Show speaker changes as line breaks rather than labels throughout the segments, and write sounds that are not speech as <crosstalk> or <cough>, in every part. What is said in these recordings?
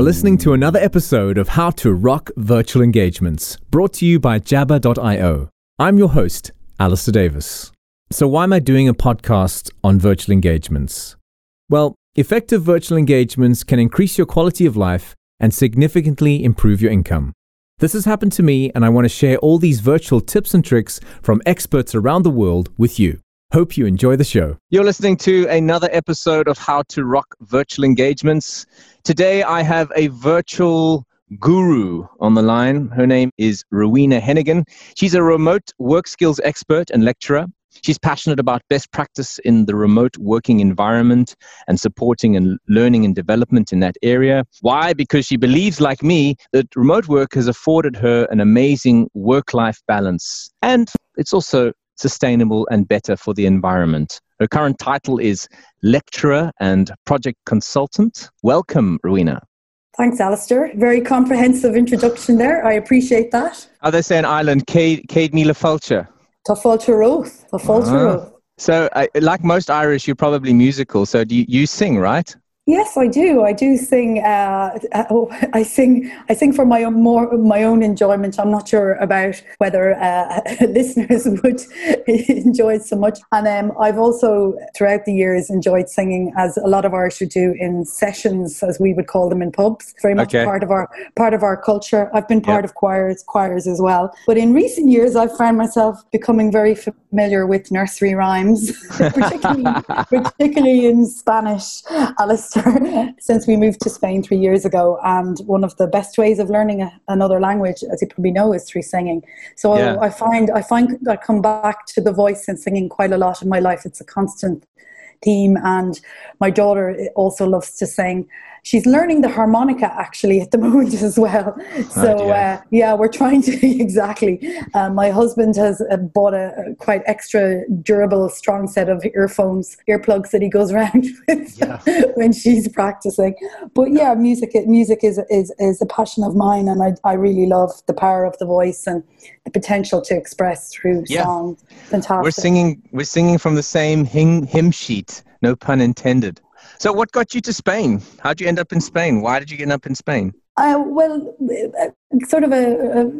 are listening to another episode of How to Rock Virtual Engagements, brought to you by Jabber.io. I'm your host, Alistair Davis. So, why am I doing a podcast on virtual engagements? Well, effective virtual engagements can increase your quality of life and significantly improve your income. This has happened to me, and I want to share all these virtual tips and tricks from experts around the world with you. Hope you enjoy the show. You're listening to another episode of How to Rock Virtual Engagements. Today I have a virtual guru on the line. Her name is Rowena Hennigan. She's a remote work skills expert and lecturer. She's passionate about best practice in the remote working environment and supporting and learning and development in that area. Why? Because she believes, like me, that remote work has afforded her an amazing work life balance. And it's also sustainable, and better for the environment. Her current title is Lecturer and Project Consultant. Welcome, Rowena.
Thanks, Alistair. Very comprehensive introduction there. I appreciate that.
How they say in Ireland, Cade, Mila Fulcher.
Ta Fulcher Oath. Ta Fulcher Oath.
So, uh, like most Irish, you're probably musical. So, do you, you sing, right?
Yes, I do. I do sing. Uh, uh, oh, <laughs> I sing. I sing for my own more my own enjoyment. I'm not sure about whether uh, <laughs> listeners would <laughs> enjoy it so much. And um, I've also, throughout the years, enjoyed singing, as a lot of Irish would do, in sessions, as we would call them in pubs. Very much okay. part of our part of our culture. I've been part yep. of choirs, choirs as well. But in recent years, I've found myself becoming very familiar with nursery rhymes, particularly, particularly in Spanish. Alistair <laughs> since we moved to Spain three years ago. And one of the best ways of learning a, another language, as you probably know, is through singing. So yeah. I find I find I come back to the voice and singing quite a lot in my life. It's a constant theme. And my daughter also loves to sing she's learning the harmonica actually at the <laughs> moment as well. So yeah. Uh, yeah, we're trying to <laughs> exactly. Um, my husband has uh, bought a, a, quite extra durable, strong set of earphones, earplugs that he goes <laughs> around with yeah. when she's practicing. But yeah, music music is is is a passion of mine, and I I really love the power of the voice and the potential to express through yeah. song. Fantastic.
We're singing we're singing from the same hymn, hymn sheet. No pun intended. So, what got you to Spain? How did you end up in Spain? Why did you end up in Spain?
Uh, well, uh, sort of a, a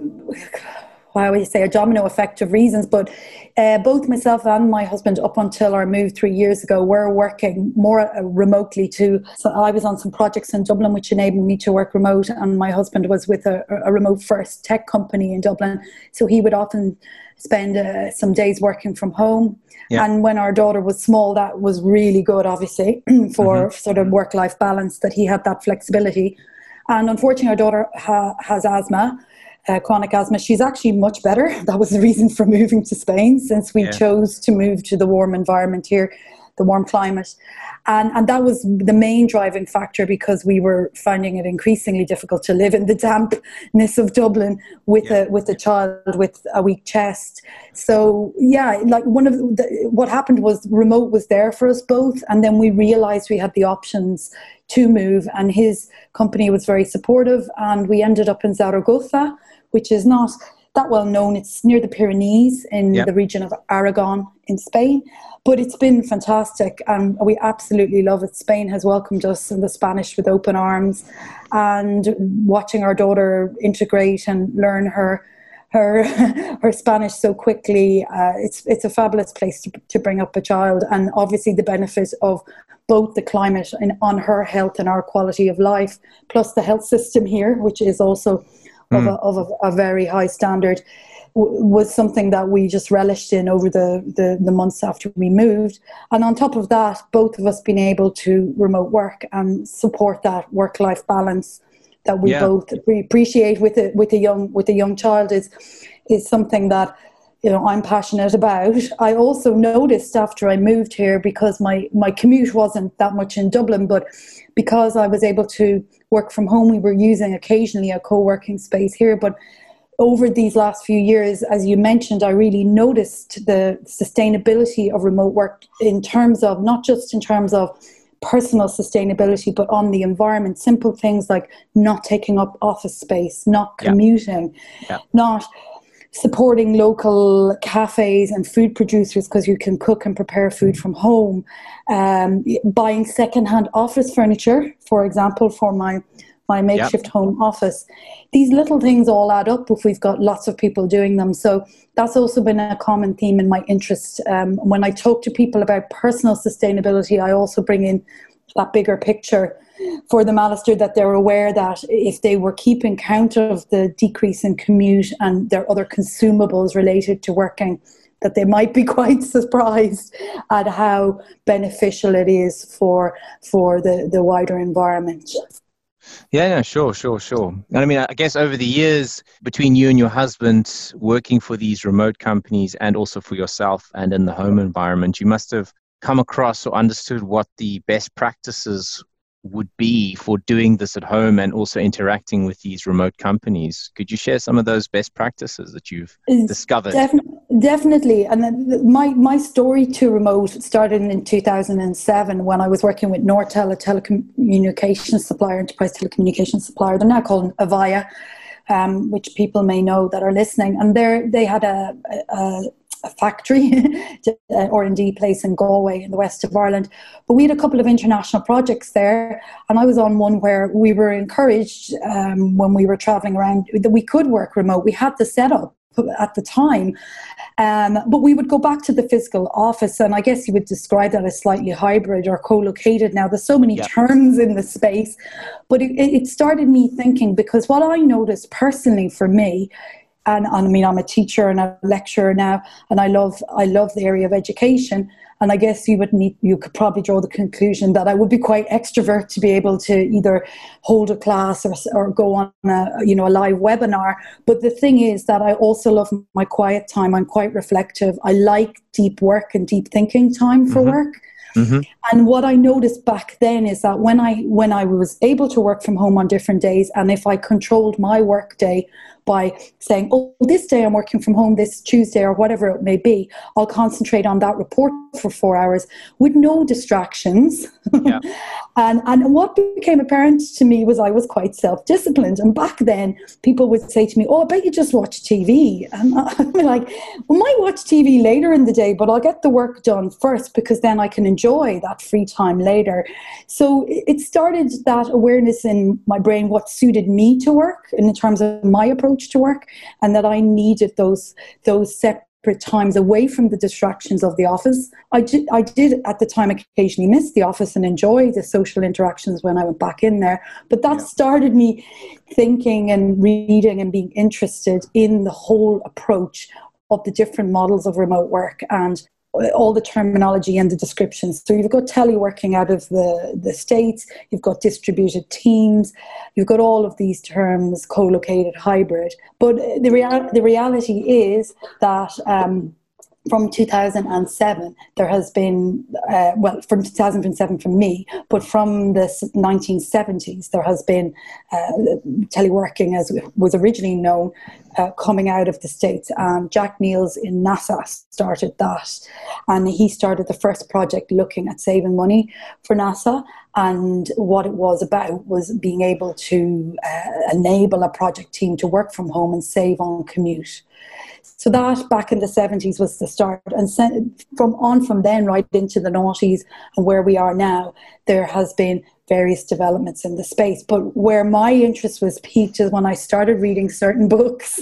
why would you say a domino effect of reasons, but uh, both myself and my husband, up until our move three years ago, were working more uh, remotely too. So I was on some projects in Dublin, which enabled me to work remote, and my husband was with a, a remote first tech company in Dublin. So he would often spend uh, some days working from home. Yeah. And when our daughter was small, that was really good, obviously, <clears throat> for mm-hmm. sort of work life balance, that he had that flexibility. And unfortunately, our daughter ha- has asthma, uh, chronic asthma. She's actually much better. <laughs> That was the reason for moving to Spain, since we yeah. chose to move to the warm environment here the warm climate. And, and that was the main driving factor because we were finding it increasingly difficult to live in the dampness of Dublin with yeah. a with a child with a weak chest. So yeah, like one of the, what happened was remote was there for us both, and then we realized we had the options to move, and his company was very supportive, and we ended up in Zaragoza, which is not that well known. It's near the Pyrenees in the region of Aragon in Spain. But it's been fantastic and we absolutely love it. Spain has welcomed us and the Spanish with open arms and watching our daughter integrate and learn her her <laughs> her Spanish so quickly. Uh, it's it's a fabulous place to, to bring up a child, and obviously the benefit of both the climate and on her health and our quality of life, plus the health system here, which is also mm. of, a, of a, a, very high standard was something that we just relished in over the, the, the, months after we moved. And on top of that, both of us being able to remote work and support that work life balance that we yeah. both appreciate with a with a young with a young child is is something that you know I'm passionate about. I also noticed after I moved here because my my commute wasn't that much in Dublin, but because I was able to work from home, we were using occasionally a co-working space here, but over these last few years, as you mentioned, I really noticed the sustainability of remote work in terms of not just in terms of personal sustainability, but on the environment. Simple things like not taking up office space, not commuting, yeah. Yeah. not supporting local cafes and food producers because you can cook and prepare food from home, um, buying secondhand office furniture, for example, for my my makeshift yep. home office. These little things all add up if we've got lots of people doing them. So that's also been a common theme in my interest. Um, when I talk to people about personal sustainability, I also bring in that bigger picture for the Alistair, that they're aware that if they were keeping count of the decrease in commute and their other consumables related to working, that they might be <laughs> quite surprised at how beneficial it is for for the, the wider environment.
Yeah, sure, sure, sure. And I mean, I guess over the years between you and your husband working for these remote companies and also for yourself and in the home environment, you must have come across or understood what the best practices would be for doing this at home and also interacting with these remote companies. Could you share some of those best practices that you've discovered?
definitely. And my, my story to remote started in 2007 when I was working with Nortel, a telecommunications supplier, enterprise telecommunications supplier. They're now called Avaya. Um, which people may know that are listening, and they they had a, a, a factory <laughs> or indeed place in Galway in the west of Ireland. But we had a couple of international projects there, and I was on one where we were encouraged um, when we were traveling around that we could work remote. We had the setup at the time. Um, but we would go back to the physical office, and I guess you would describe that as slightly hybrid or co located now. There's so many yeah. terms in the space, but it, it started me thinking because what I noticed personally for me and, and, I mean I'm a teacher and a lecturer now, and I love I love the area of education. And I guess you would need you could probably draw the conclusion that I would be quite extrovert to be able to either hold a class or, or go on a you know a live webinar. But the thing is that I also love my quiet time. I'm quite reflective. I like deep work and deep thinking time for mm-hmm. work. Mm-hmm. And what I noticed back then is that when I when I was able to work from home on different days, and if I controlled my work day by saying, "Oh, this day I'm working from home, this Tuesday or whatever it may be," I'll concentrate on that report for four hours with no distractions. Yeah. <laughs> and and what became apparent to me was I was quite self disciplined. And back then, people would say to me, "Oh, I bet you just watch TV." And <laughs> I'm like, well, "I might watch TV later in the day, but I'll get the work done first because then I can enjoy." enjoy that free time later. So it started that awareness in my brain what suited me to work in terms of my approach to work, and that I needed those those separate times away from the distractions of the office. I did, I did at the time occasionally miss the office and enjoy the social interactions when I went back in there. But that yeah. started me thinking and reading and being interested in the whole approach of the different models of remote work and all the terminology and the descriptions. So you've got teleworking out of the, the States, you've got distributed teams, you've got all of these terms, co-located, hybrid. But the, real, the reality is that um, from 2007, there has been, uh, well, from 2007 for me, but from the 1970s, there has been uh, teleworking, as was originally known, uh, coming out of the States. Jack Nilles in NASA started that. And he started the first project looking at saving money for NASA. And what it was about was being able to uh, enable a project team to work from home and save on commute. So that back in the 70s was the start. And from on from then right into the noughties and where we are now, there has been various developments in the space. But where my interest was piqued is when I started reading certain <laughs> books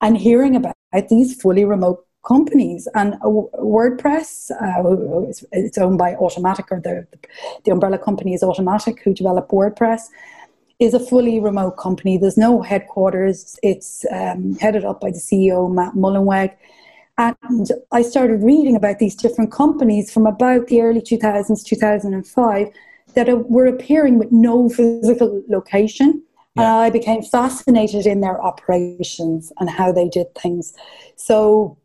and hearing about these fully remote companies. And WordPress, uh, it's owned by Automattic, or the, the umbrella company is Automattic, who developed WordPress is a fully remote company. There's no headquarters. It's um, headed up by the CEO, Matt Mullenweg. And I started reading about these different companies from about the early 2000s, 2005, that were appearing with no physical location. Yeah. And I became fascinated in their operations and how they did things. So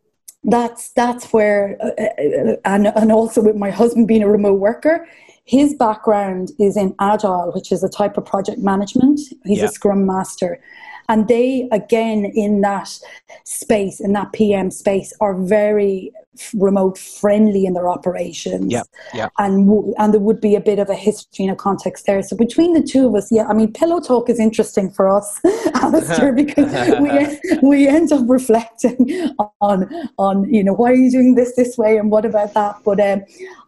that's that's where, uh, uh and and also with my husband being a remote worker, his background is in agile, which is a type of project management. He's yeah. a scrum master. And they, again, in that space, in that PM space, are very remote friendly in their operations.
Yeah, yeah.
And and there would be a bit of a history and a context there. So between the two of us, yeah, I mean, pillow talk is interesting for us, <laughs> Alistair, <laughs> because we we end up reflecting on on you know why are you doing this this way and what about that. But um,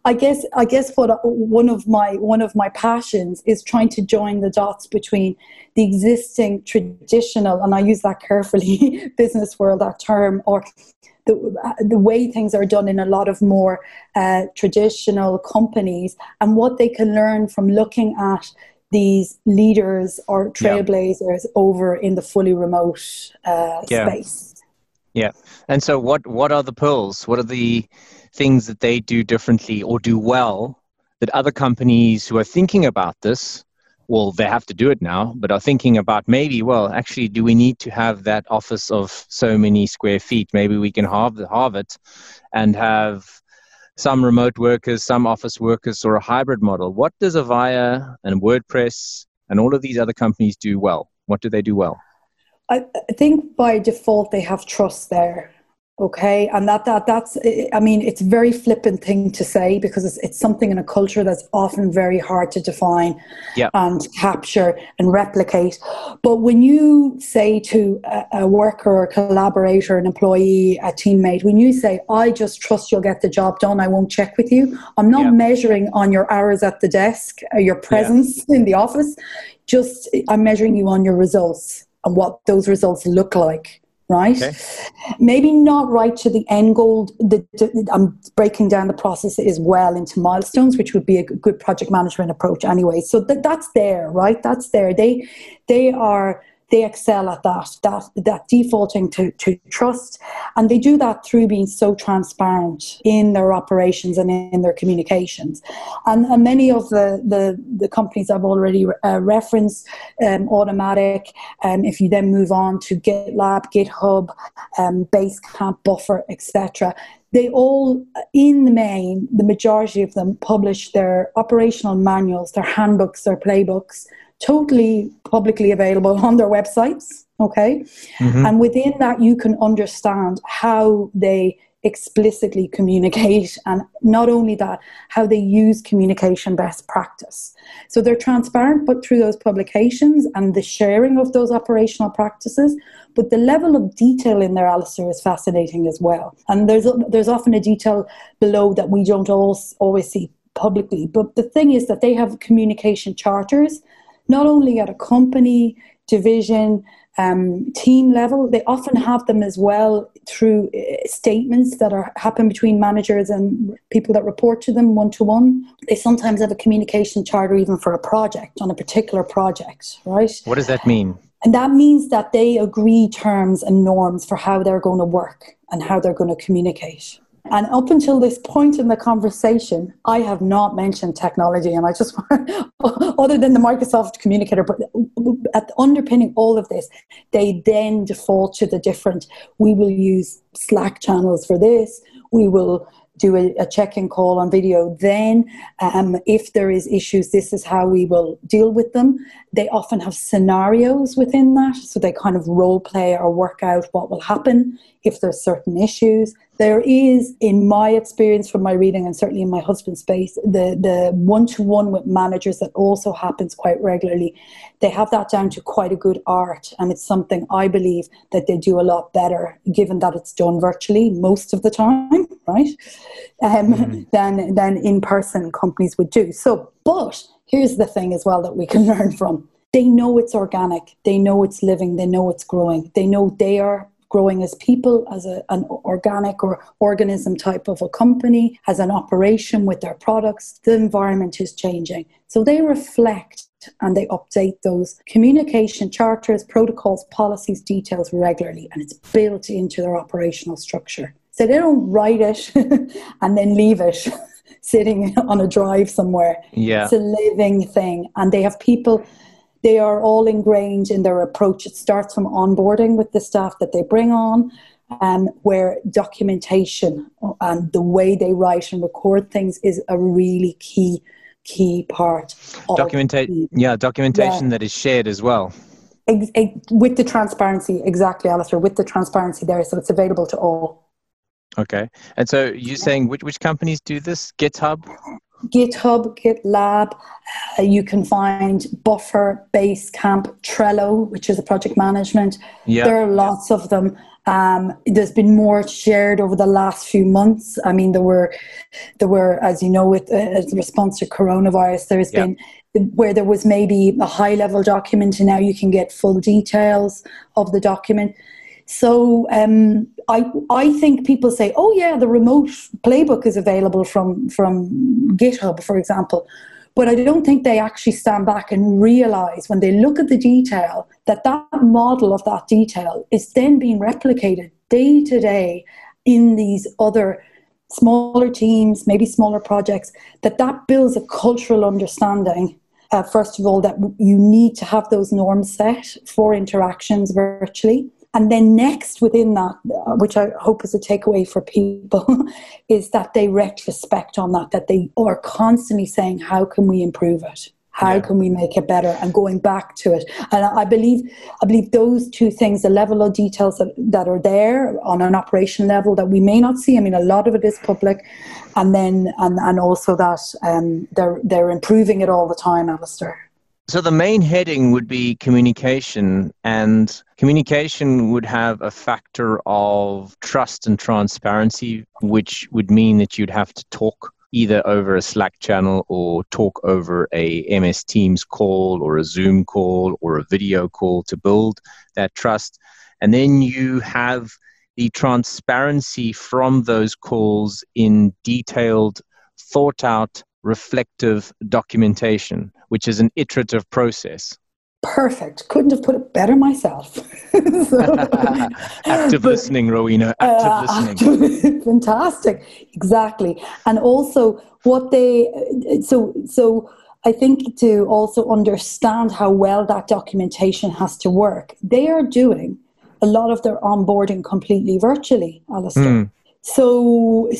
I guess I guess what one of my one of my passions is trying to join the dots between the existing traditional, and I use that carefully, <laughs> business world that term, or the, the way things are done in a lot of more uh, traditional companies and what they can learn from looking at these leaders or trailblazers yeah. over in the fully remote uh, yeah. space.
Yeah. And so what what are the pearls? What are the things that they do differently or do well that other companies who are thinking about this well, they have to do it now, but are thinking about maybe, well, actually, do we need to have that office of so many square feet? Maybe we can halve, halve it and have some remote workers, some office workers, or a hybrid model. What does Avaya and WordPress and all of these other companies do well? What do they do well?
I think by default they have trust there okay and that that that's i mean it's a very flippant thing to say because it's, it's something in a culture that's often very hard to define
yep.
and capture and replicate but when you say to a, a worker a collaborator an employee a teammate when you say i just trust you'll get the job done i won't check with you i'm not yep. measuring on your hours at the desk or your presence <laughs> in the office just i'm measuring you on your results and what those results look like right? Okay. Maybe not right to the end goal. The, the, I'm breaking down the process as well into milestones, which would be a good project management approach anyway. So th- that's there, right? That's there. They they are they excel at that, that, that defaulting to, to trust. And they do that through being so transparent in their operations and in their communications. And, and many of the, the, the companies I've already uh, referenced, um, Automattic, um, if you then move on to GitLab, GitHub, um, Basecamp, Buffer, etc., they all, in the main, the majority of them publish their operational manuals, their handbooks, their playbooks totally publicly available <laughs> on their websites. Okay. Mm-hmm. And within that, you can understand how they explicitly communicate and not only that how they use communication best practice so they're transparent but through those publications and the sharing of those operational practices but the level of detail in their Alistair is fascinating as well and there's there's often a detail below that we don't always always see publicly but the thing is that they have communication charters not only at a company, division, um, team level, they often have them as well through uh, statements that are happen between managers and people that report to them one to one. They sometimes have a communication charter even for a project on a particular project, right?
What does that mean?
And that means that they agree terms and norms for how they're going to work and how they're going to communicate. And up until this point in the conversation, I have not mentioned technology. And I just, <laughs> want, other than the Microsoft communicator, but at underpinning all of this, they then default to the different, we will use Slack channels for this, we will do a, a check-in call on video. Then, um, if there is issues, this is how we will deal with them. They often have scenarios within that, so they kind of role play or work out what will happen if there's certain issues. There is, in my experience from my reading, and certainly in my husband's space, the the one to one with managers that also happens quite regularly. They have that down to quite a good art, and it's something I believe that they do a lot better, given that it's done virtually most of the time, <laughs> right? Um, mm-hmm. Than than in person companies would do. So, but here's the thing as well that we can <laughs> learn from they know it's organic they know it's living they know it's growing they know they are growing as people, as a, an organic or organism type of a company, as an operation with their products, the environment is changing. So they reflect and they update those communication charters, protocols, policies, details regularly, and it's built into their operational structure. So they don't write it <laughs> and then leave it <laughs> sitting on a drive somewhere.
Yeah.
It's a living thing. And they have people they are all ingrained in their approach. It starts from onboarding with the staff that they bring on, um, where documentation and the way they write and record things is a really key key part.
Documentation, yeah, documentation yeah. that is shared as well.
Ex- ex- with the transparency, exactly, Alistair. With the transparency there, so it's available to all.
Okay. And so you're saying which, which companies do this? GitHub?
GitHub, GitLab. Uh, you can find Buffer, Basecamp, Trello, which is a project management.
Yeah.
There are lots of them. Um, there's been more shared over the last few months. I mean, there were, there were, as you know, with uh, as a response to coronavirus, there's
Yeah.
been where there was maybe a high level document, and now you can get full details of the document. So um, I I think people say, oh yeah, the remote playbook is available from from GitHub, for example. But I don't think they actually stand back and realize when they look at the detail that that model of that detail is then being replicated day to day in these other smaller teams, maybe smaller projects, that that builds a cultural understanding. Uh, first of all, that you need to have those norms set for interactions virtually. And then next within that, uh, which I hope is a takeaway for people, <laughs> is that they retrospect on that, that they are constantly saying, how can we improve it? How
Yeah.
can we make it better? And going back to it. And I I believe I believe those two things, the level of details that, that are there on an operation level that we may not see. I mean, a lot of it is public. And then and, and also that um, they're they're improving it all the time, Alistair.
So the main heading would be communication, and communication would have a factor of trust and transparency, which would mean that you'd have to talk either over a Slack channel or talk over a MS Teams call or a Zoom call or a video call to build that trust. And then you have the transparency from those calls in detailed, thought out, reflective documentation, which is an iterative process.
Perfect. Couldn't have put it better myself. <laughs> So- <laughs>
Active <laughs>
but-
listening, Rowena. Active
Uh,
listening.
active- fantastic exactly and also what they so so i think to also understand how well that documentation has to work they are doing a lot of their onboarding completely virtually Alistair.
Hmm.
so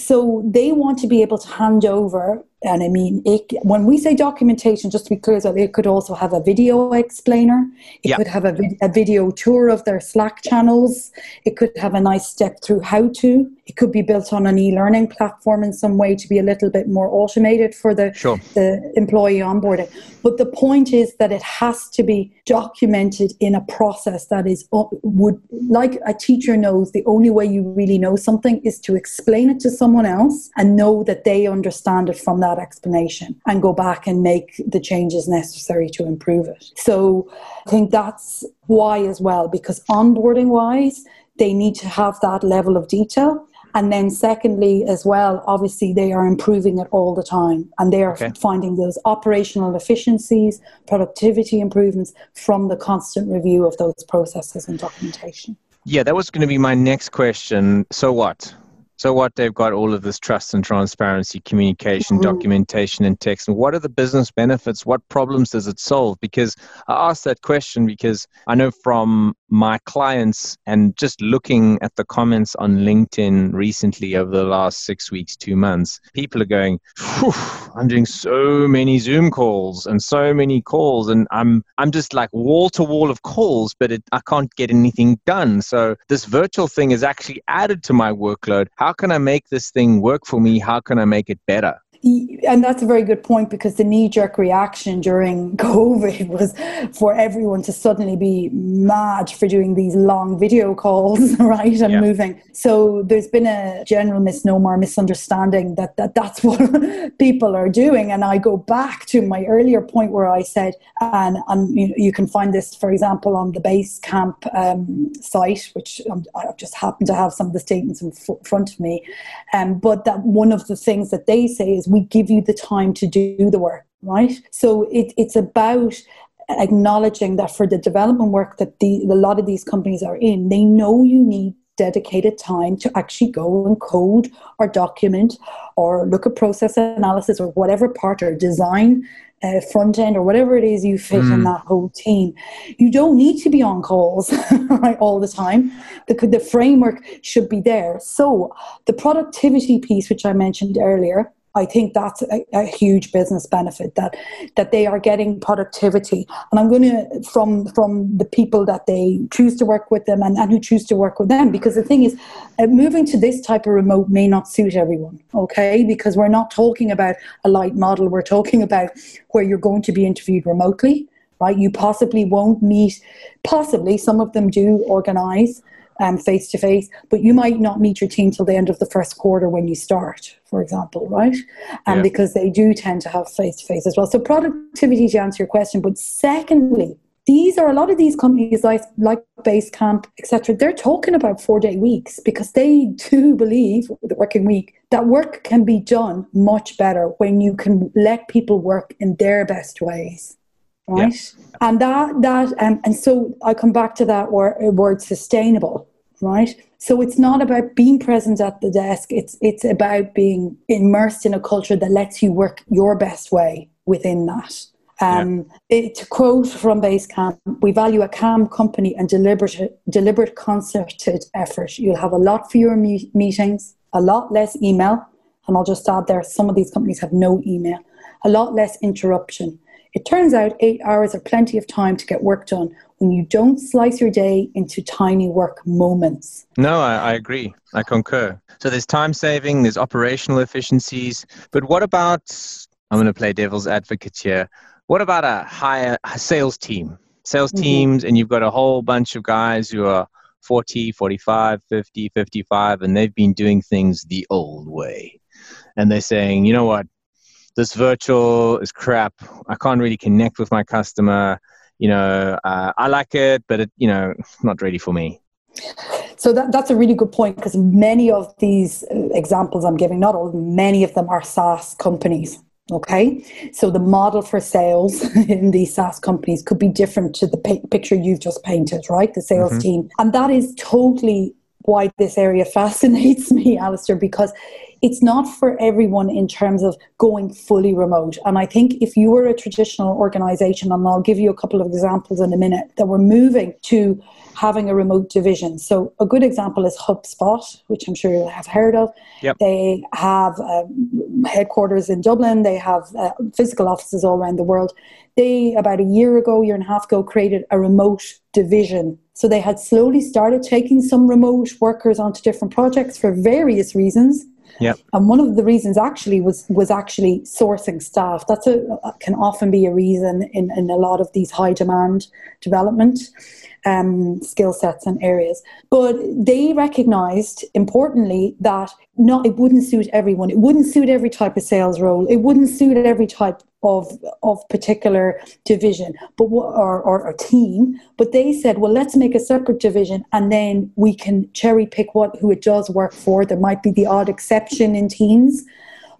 so they want to be able to hand over and i mean it, when we say documentation just to be clear so it could also have a video explainer it
Yeah.
could have a, vid- a video tour of their slack channels it could have a nice step through how to it could be built on an e-learning platform in some way to be a little bit more automated for the
Sure.
the employee onboarding. But the point is that it has to be documented in a process that is uh, would like a teacher knows the only way you really know something is to explain it to someone else and know that they understand it from that explanation and go back and make the changes necessary to improve it. So I think that's why as well because onboarding wise they need to have that level of detail and then, secondly, as well, obviously, they are improving it all the time and they are
Okay.
finding those operational efficiencies, productivity improvements from the constant review of those processes and documentation.
Yeah, that was going to be my next question. So what? So what? They've got all of this trust and transparency, communication,
Mhm.
documentation, and text. And what are the business benefits? What problems does it solve? Because I asked that question because I know from my clients and just looking at the comments on LinkedIn recently over the last six weeks, two months, people are going, I'm doing so many Zoom calls and so many calls, and I'm I'm just like wall to wall of calls, but it, I can't get anything done. So this virtual thing is actually added to my workload. How can I make this thing work for me? How can I make it better?
And that's a very good point because the knee jerk reaction during <laughs> COVID was for everyone to suddenly be mad for doing these long video calls, <laughs> right? And
Yeah.
moving. So there's been a general misnomer, misunderstanding that, that that's <laughs> what people are doing. And I go back to my earlier point where I said, and, and you, you can find this, for example, on the Basecamp um, site, which um, I just happen to have some of the statements in f- front of me. Um, but that one of the things that they say is we give you the time to do the work, right? So it, it's about acknowledging that for the development work that the, a lot of these companies are in, they know you need dedicated time to actually go and code or document or look at process analysis or whatever part or design uh, front end or whatever it is you fit in
Mm.
that whole team. You don't need to be on calls <laughs> right all the time. The, the framework should be there. So the productivity piece, which I mentioned earlier, I think that's a, a, huge business benefit that that they are getting productivity. And I'm going to from from the people that they choose to work with them and, and who choose to work with them because the thing is, uh, moving to this type of remote may not suit everyone. Okay, because we're not talking about a light model. We're talking about where you're going to be interviewed remotely. Right, you possibly won't meet. Possibly, some of them do organise face to face, but you might not meet your team till the end of the first quarter when you start, for example, right? And um, yeah. because they do tend to have face to face as well. So productivity to answer your question, but secondly, these are a lot of these companies like like Basecamp, etc. They're talking about four day weeks because they do believe the working week that work can be done much better when you can let people work in their best ways right? Yeah. And that that um, and so I come back to that word, word sustainable right? So it's not about being present at the desk. It's it's about being immersed in a culture that lets you work your best way within that. Um, yeah. it, to quote from Basecamp, we value a calm company and deliberate, deliberate concerted effort. You'll have a lot fewer me- meetings, a lot less email, and I'll just add there, some of these companies have no email, a lot less interruption. It turns out eight hours are plenty of time to get work done when you don't slice your day into tiny work moments.
No, I, I, agree. I concur. So there's time saving, there's operational efficiencies. But what about, I'm going to play devil's advocate here. What about a higher a sales team? Sales mm-hmm. teams, and you've got a whole bunch of guys who are 40, 45, 50, 55, and they've been doing things the old way. And they're saying, you know what? This virtual is crap. I can't really connect with my customer you know, uh, I like it, but it, you know, <laughs> not ready for me.
So that, that's a really good point because many of these uh, examples I'm giving, not all, many of them are SaaS companies. Okay, so the model for sales <laughs> in these SaaS companies could be different to the picture you've just painted, right? The sales mm-hmm. team, and that is totally why this area <laughs> fascinates me, Alistair, because it's not for everyone in terms of going fully remote. And I think if you were a traditional organization, and I'll give you a couple of examples in a minute, that we're moving to having a remote division. So a good example is HubSpot, which I'm sure you have heard of. Yep. They have uh, headquarters in Dublin. They have uh, physical offices all around the world. They, about a year ago, year and a half ago, created a remote division. So they had slowly started taking some remote workers onto different projects for various reasons.
Yep.
And one of the reasons actually was was actually sourcing staff. That's a can often be a reason in, in a lot of these high demand development um, skill sets and areas. But they recognized importantly that not it wouldn't suit everyone. It wouldn't suit every type of sales role. It wouldn't suit every type of of particular division but or, or a team but they said well let's make a separate division and then we can cherry pick what who it does work for there might be the odd exception in teams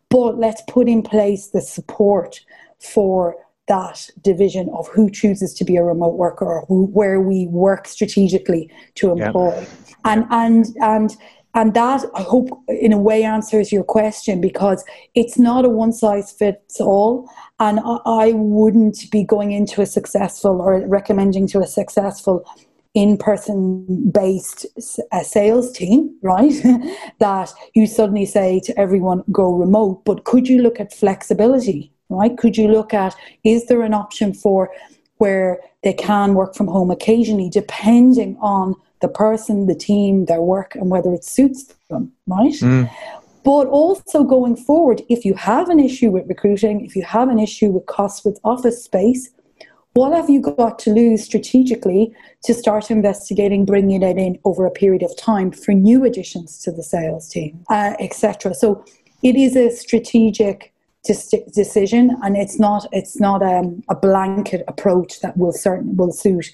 but let's put in place the support for that division of who chooses to be a remote worker or who, where we work strategically to employ. Yep. And and and and that I hope in a way answers your question because it's not a one size fits all. And I, wouldn't be going into a successful or recommending to a successful in-person based uh, sales team right <laughs> that you suddenly say to everyone go remote but could you look at flexibility right? Could you look at is there an option for where they can work from home occasionally, depending on the person, the team, their work, and whether it suits them, right? Mm. But also going forward, if you have an issue with recruiting, if you have an issue with costs with office space, what have you got to lose strategically to start investigating bringing it in over a period of time for new additions to the sales team, uh, etc. So it is a strategic decision, and it's not it's not um, a blanket approach that will certain will suit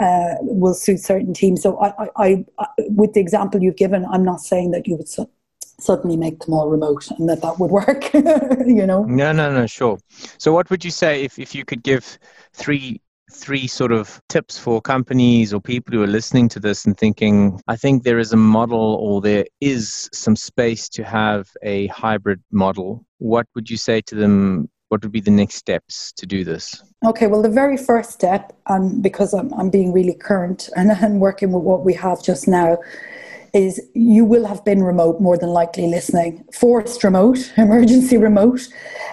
uh, will suit certain teams. So I, I, I, with the example you've given, I'm not saying that you would su- suddenly make them all remote and that that would work. <laughs> you know?
No, no, no, sure. So what would you say if if you could give three three sort of tips for companies or people who are listening to this and thinking, I think there is a model or there is some space to have a hybrid model. What would you say to them? What would be the next steps to do this?
Okay, well, the very first step, um, because I'm, I'm being really current and, and working with what we have just now, is you will have been remote more than likely listening. Forced remote, <laughs> emergency remote,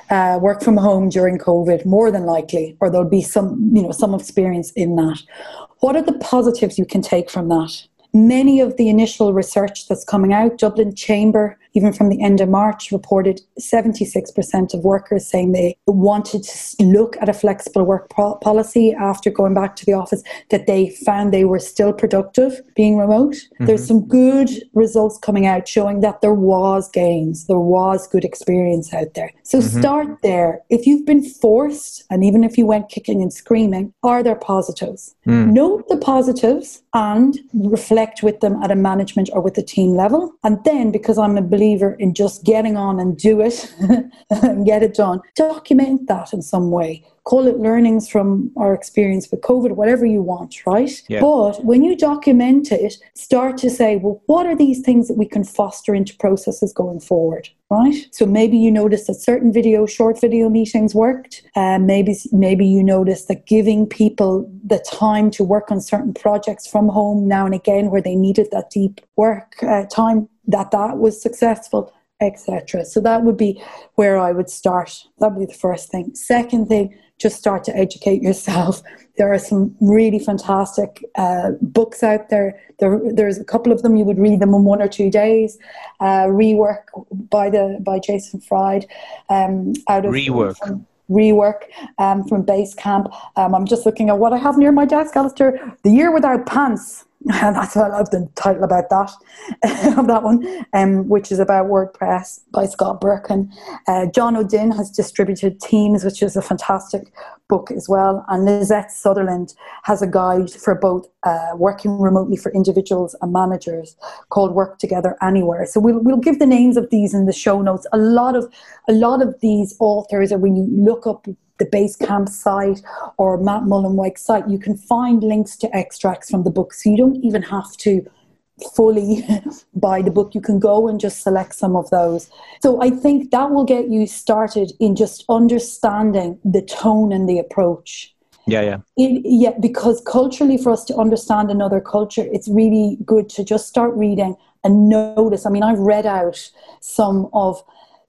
uh, work from home during COVID, more than likely, or there'll be some, you know, some experience in that. What are the positives you can take from that? Many of the initial research that's coming out, Dublin Chamber even from the end of March, reported 76% of workers saying they wanted to look at a flexible work policy after going back to the office, that they found they were still productive being remote. Mm-hmm. There's some good results coming out showing that there was gains, there was good experience out there. So mm-hmm. start there. If you've been forced, and even if you went kicking and screaming, are there positives? Mm. Note the positives and reflect with them at a management or with the team level. And then, because I'm a believer believer in just getting on and do it <laughs> and get it done. Document that in some way. Call it learnings from our experience with COVID, whatever you want, right? Yeah. But when you document it, start to say, well, what are these things that we can foster into processes going forward? right? So maybe you noticed that certain video, short video meetings worked. Um, maybe maybe you noticed that giving people the time to work on certain projects from home now and again, where they needed that deep work uh, time that that was successful etc so that would be where i would start. That would be the first thing. Second thing just start to educate yourself. <laughs> There are some really fantastic uh, books out there. there there's a couple of them. You would read them in one or two days. Uh, rework by the by jason fried um, out of
rework.
from, rework um, from Basecamp. Um, i'm just looking at what i have near my desk alistair. The year without pants and <laughs> that's I love the title about that <laughs> of that one, um, which is about WordPress by Scott Berkun. Uh, John O'Duinn has distributed Teams, which is a fantastic book as well. And Lisette Sutherland has a guide for both uh, working remotely for individuals and managers called Work Together Anywhere. So we'll we'll give the names of these in the show notes. A lot of a lot of these authors, when you look up the Basecamp site or Matt Mullenweg's site, you can find links to extracts from the book. So you don't even have to fully <laughs> buy the book. You can go and just select some of those. So I think that will get you started in just understanding the tone and the approach.
Yeah, yeah.
It, yeah, because culturally, for us to understand another culture, it's really good to just start reading and notice. I mean, I've read out some of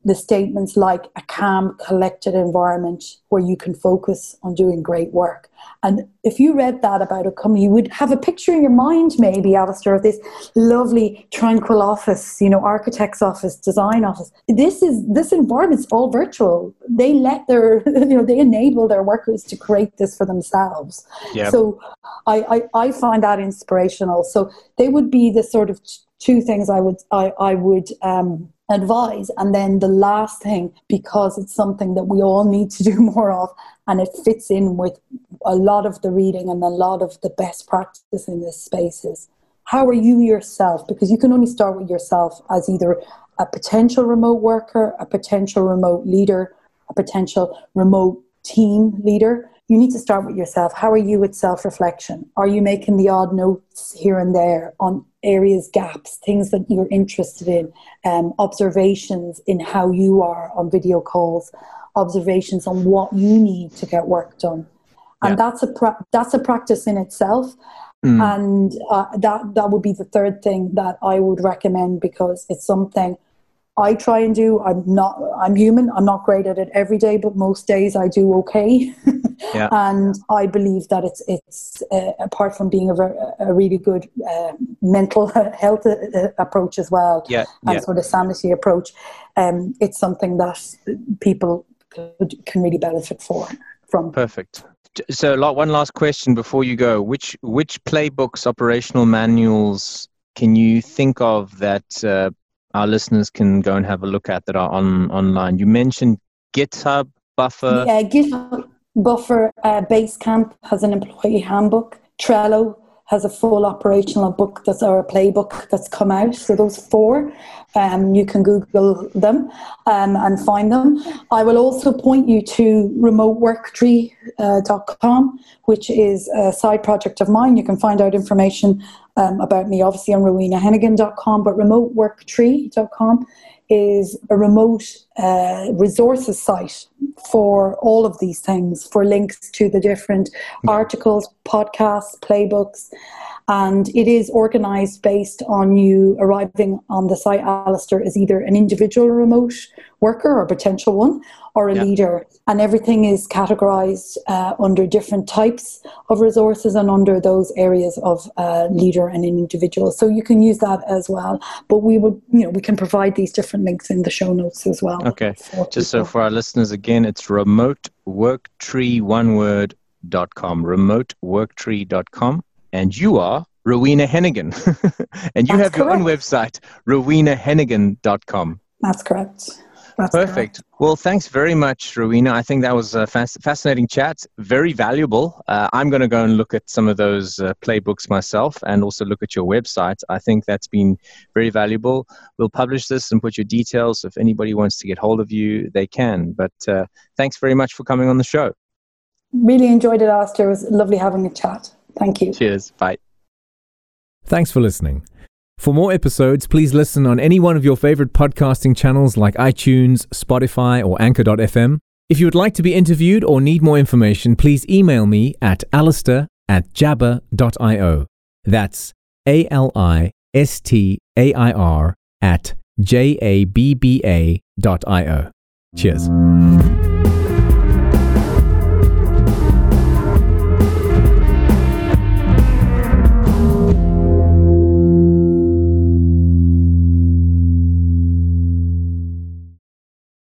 the statements like a calm, collected environment where you can focus on doing great work. And if you read that about a company, you would have a picture in your mind, maybe, Alistair, of this lovely, tranquil office, you know, architect's office, design office. This is this environment's all virtual. They let their, <laughs> you know, they enable their workers to create this for themselves. Yep. So I, I, I find that inspirational. So they would be the sort of two things I would I, I would um, advise. And then the last thing, because it's something that we all need to do <laughs> more of, and it fits in with a lot of the reading and a lot of the best practice in this space is how are you yourself? Because you can only start with yourself as either a potential remote worker, a potential remote leader, a potential remote team leader you need to start with yourself. How are you with self reflection? Are you making the odd notes here and there on areas, gaps, things that you're interested in, um, observations in how you are on video calls, observations on what you need to get work done? And yeah. that's a pra- that's a practice in itself. Mm. And uh, that that would be the third thing that I would recommend because it's something I try and do. I'm not. I'm human. I'm not great at it every day, but most days I do okay. <laughs> yeah. And I believe that it's it's uh, apart from being a, very, a really good uh, mental <laughs> health uh, uh, approach as well,
yeah,
and
yeah.
sort of sanity approach. Um, it's something that people can really benefit for from.
Perfect. So, one last question before you go: which which playbooks, operational manuals can you think of that uh, our listeners can go and have a look at that are on online. You mentioned GitHub, Buffer.
Yeah, GitHub, Buffer, uh, Basecamp has an employee handbook. Trello has a full operational book that's a playbook that's come out. So those four, um, you can Google them um, and find them. I will also point you to remoteworktree.com, uh, which is a side project of mine. You can find out information um, about me, obviously on rowenahennigan.com, but remoteworktree.com is a remote uh, resources site for all of these things, for links to the different yeah. articles, podcasts, playbooks. And it is organized based on you arriving on the site, Alistair, is either an individual remote worker or potential one, or a yeah. leader. And everything is categorized uh, under different types of resources and under those areas of uh, leader and an individual. So you can use that as well. But we would, you know, we can provide these different links in the show notes as well.
Okay. Just so for our listeners, again, it's remoteworktree, one word, dot com, remoteworktree.com and you are Rowena Hennigan. <laughs> and you That's have correct. your own website, rowenahennigan.com.
That's correct. That's
Perfect. Correct. Well, thanks very much, Rowena. I think that was a fascinating chat, very valuable. Uh, I'm going to go and look at some of those uh, playbooks myself and also look at your website. I think that's been very valuable. We'll publish this and put your details. If anybody wants to get hold of you, they can. But uh, thanks very much for coming on the show.
Really enjoyed it, Alistair. It was lovely having a chat. Thank you.
Cheers. Bye.
Thanks for listening. For more episodes, please listen on any one of your favorite podcasting channels like iTunes, Spotify, or Anchor.fm. If you would like to be interviewed or need more information, please email me at alistair at jabba.io. That's A L I S T A I R at J A B B A dot I O. Cheers.